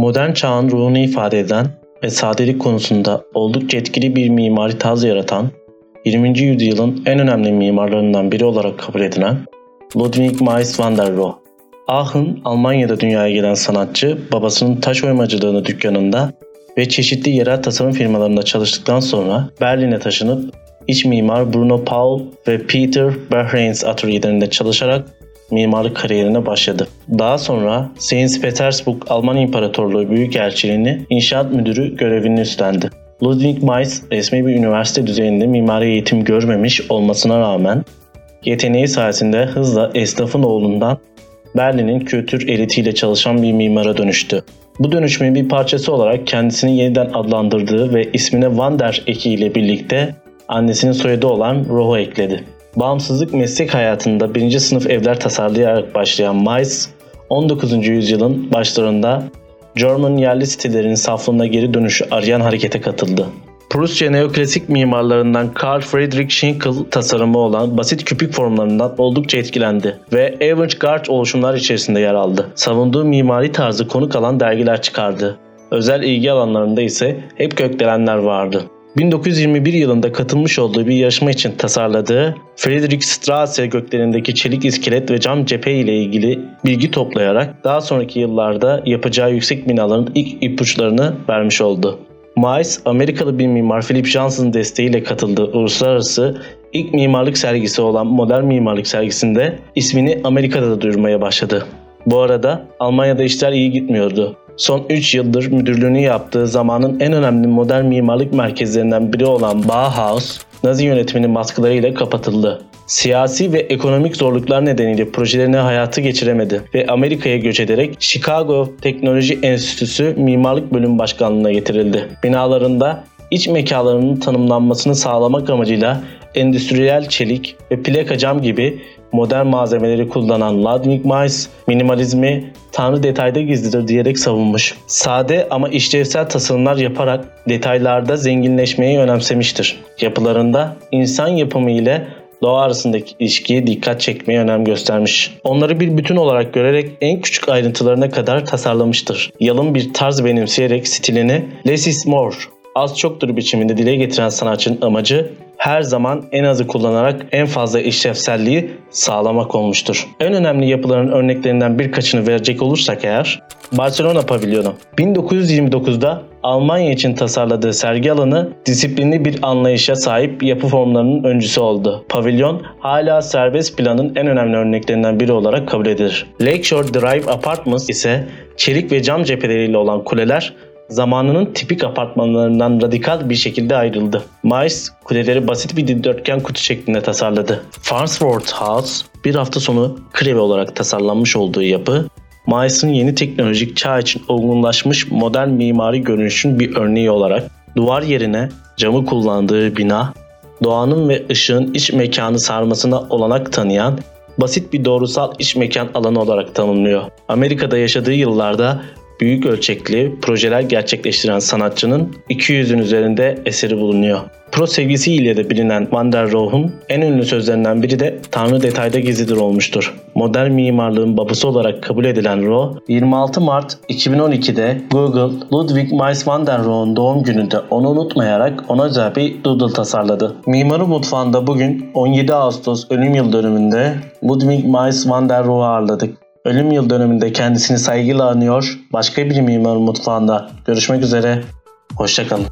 modern çağın ruhunu ifade eden ve sadelik konusunda oldukça etkili bir mimari tarz yaratan, 20. yüzyılın en önemli mimarlarından biri olarak kabul edilen Ludwig Mies van der Rohe. Aachen, Almanya'da dünyaya gelen sanatçı, babasının taş oymacılığını dükkanında ve çeşitli yerel tasarım firmalarında çalıştıktan sonra Berlin'e taşınıp iç mimar Bruno Paul ve Peter Behrens atölyelerinde çalışarak mimarlık kariyerine başladı. Daha sonra Saint Petersburg Alman İmparatorluğu Büyükelçiliğini inşaat müdürü görevini üstlendi. Ludwig Mies resmi bir üniversite düzeyinde mimari eğitim görmemiş olmasına rağmen yeteneği sayesinde hızla esnafın oğlundan Berlin'in kültür elitiyle çalışan bir mimara dönüştü. Bu dönüşümün bir parçası olarak kendisini yeniden adlandırdığı ve ismine Van der Eki ile birlikte annesinin soyadı olan Roho ekledi. Bağımsızlık meslek hayatında birinci sınıf evler tasarlayarak başlayan Mies, 19. yüzyılın başlarında German yerli sitelerin saflığına geri dönüşü arayan harekete katıldı. Prusya neoklasik mimarlarından Karl Friedrich Schinkel tasarımı olan basit küpük formlarından oldukça etkilendi ve avant-garde oluşumlar içerisinde yer aldı. Savunduğu mimari tarzı konuk alan dergiler çıkardı. Özel ilgi alanlarında ise hep gökdelenler vardı. 1921 yılında katılmış olduğu bir yarışma için tasarladığı Friedrichstraße göklerindeki çelik iskelet ve cam cephe ile ilgili bilgi toplayarak daha sonraki yıllarda yapacağı yüksek binaların ilk ipuçlarını vermiş oldu. Mies, Amerikalı bir mimar Philip Johnson desteğiyle katıldığı uluslararası ilk mimarlık sergisi olan Modern Mimarlık sergisinde ismini Amerika'da da duyurmaya başladı. Bu arada Almanya'da işler iyi gitmiyordu. Son 3 yıldır müdürlüğünü yaptığı zamanın en önemli modern mimarlık merkezlerinden biri olan Bauhaus, Nazi yönetiminin baskılarıyla kapatıldı. Siyasi ve ekonomik zorluklar nedeniyle projelerini hayatı geçiremedi ve Amerika'ya göç ederek Chicago Teknoloji Enstitüsü Mimarlık Bölüm Başkanlığı'na getirildi. Binalarında iç mekanlarının tanımlanmasını sağlamak amacıyla endüstriyel çelik ve plaka cam gibi modern malzemeleri kullanan Ludwig Mies minimalizmi tanrı detayda gizlidir diyerek savunmuş. Sade ama işlevsel tasarımlar yaparak detaylarda zenginleşmeyi önemsemiştir. Yapılarında insan yapımı ile doğa arasındaki ilişkiye dikkat çekmeye önem göstermiş. Onları bir bütün olarak görerek en küçük ayrıntılarına kadar tasarlamıştır. Yalın bir tarz benimseyerek stilini less is more az çoktur biçiminde dile getiren sanatçının amacı her zaman en azı kullanarak en fazla işlevselliği sağlamak olmuştur. En önemli yapıların örneklerinden birkaçını verecek olursak eğer Barcelona pavilyonu 1929'da Almanya için tasarladığı sergi alanı disiplinli bir anlayışa sahip yapı formlarının öncüsü oldu. Pavilyon hala serbest planın en önemli örneklerinden biri olarak kabul edilir. Lakeshore Drive Apartments ise çelik ve cam cepheleriyle olan kuleler zamanının tipik apartmanlarından radikal bir şekilde ayrıldı. Miles kuleleri basit bir dikdörtgen kutu şeklinde tasarladı. Farnsworth House bir hafta sonu kreve olarak tasarlanmış olduğu yapı Miles'ın yeni teknolojik çağ için olgunlaşmış modern mimari görünüşün bir örneği olarak duvar yerine camı kullandığı bina, doğanın ve ışığın iç mekanı sarmasına olanak tanıyan basit bir doğrusal iç mekan alanı olarak tanımlıyor. Amerika'da yaşadığı yıllarda büyük ölçekli projeler gerçekleştiren sanatçının 200'ün üzerinde eseri bulunuyor. Pro sevgisiyle de bilinen Van der Rohe'un en ünlü sözlerinden biri de Tanrı detayda gizlidir olmuştur. Modern mimarlığın babası olarak kabul edilen Rohe, 26 Mart 2012'de Google, Ludwig Mies van der Rohe'un doğum gününde onu unutmayarak ona özel bir doodle tasarladı. Mimarı mutfağında bugün 17 Ağustos ölüm yıl dönümünde Ludwig Mies van der Rohe'u ağırladık. Ölüm yıl dönümünde kendisini saygıyla anıyor. Başka bir mimar mutfağında görüşmek üzere. Hoşçakalın.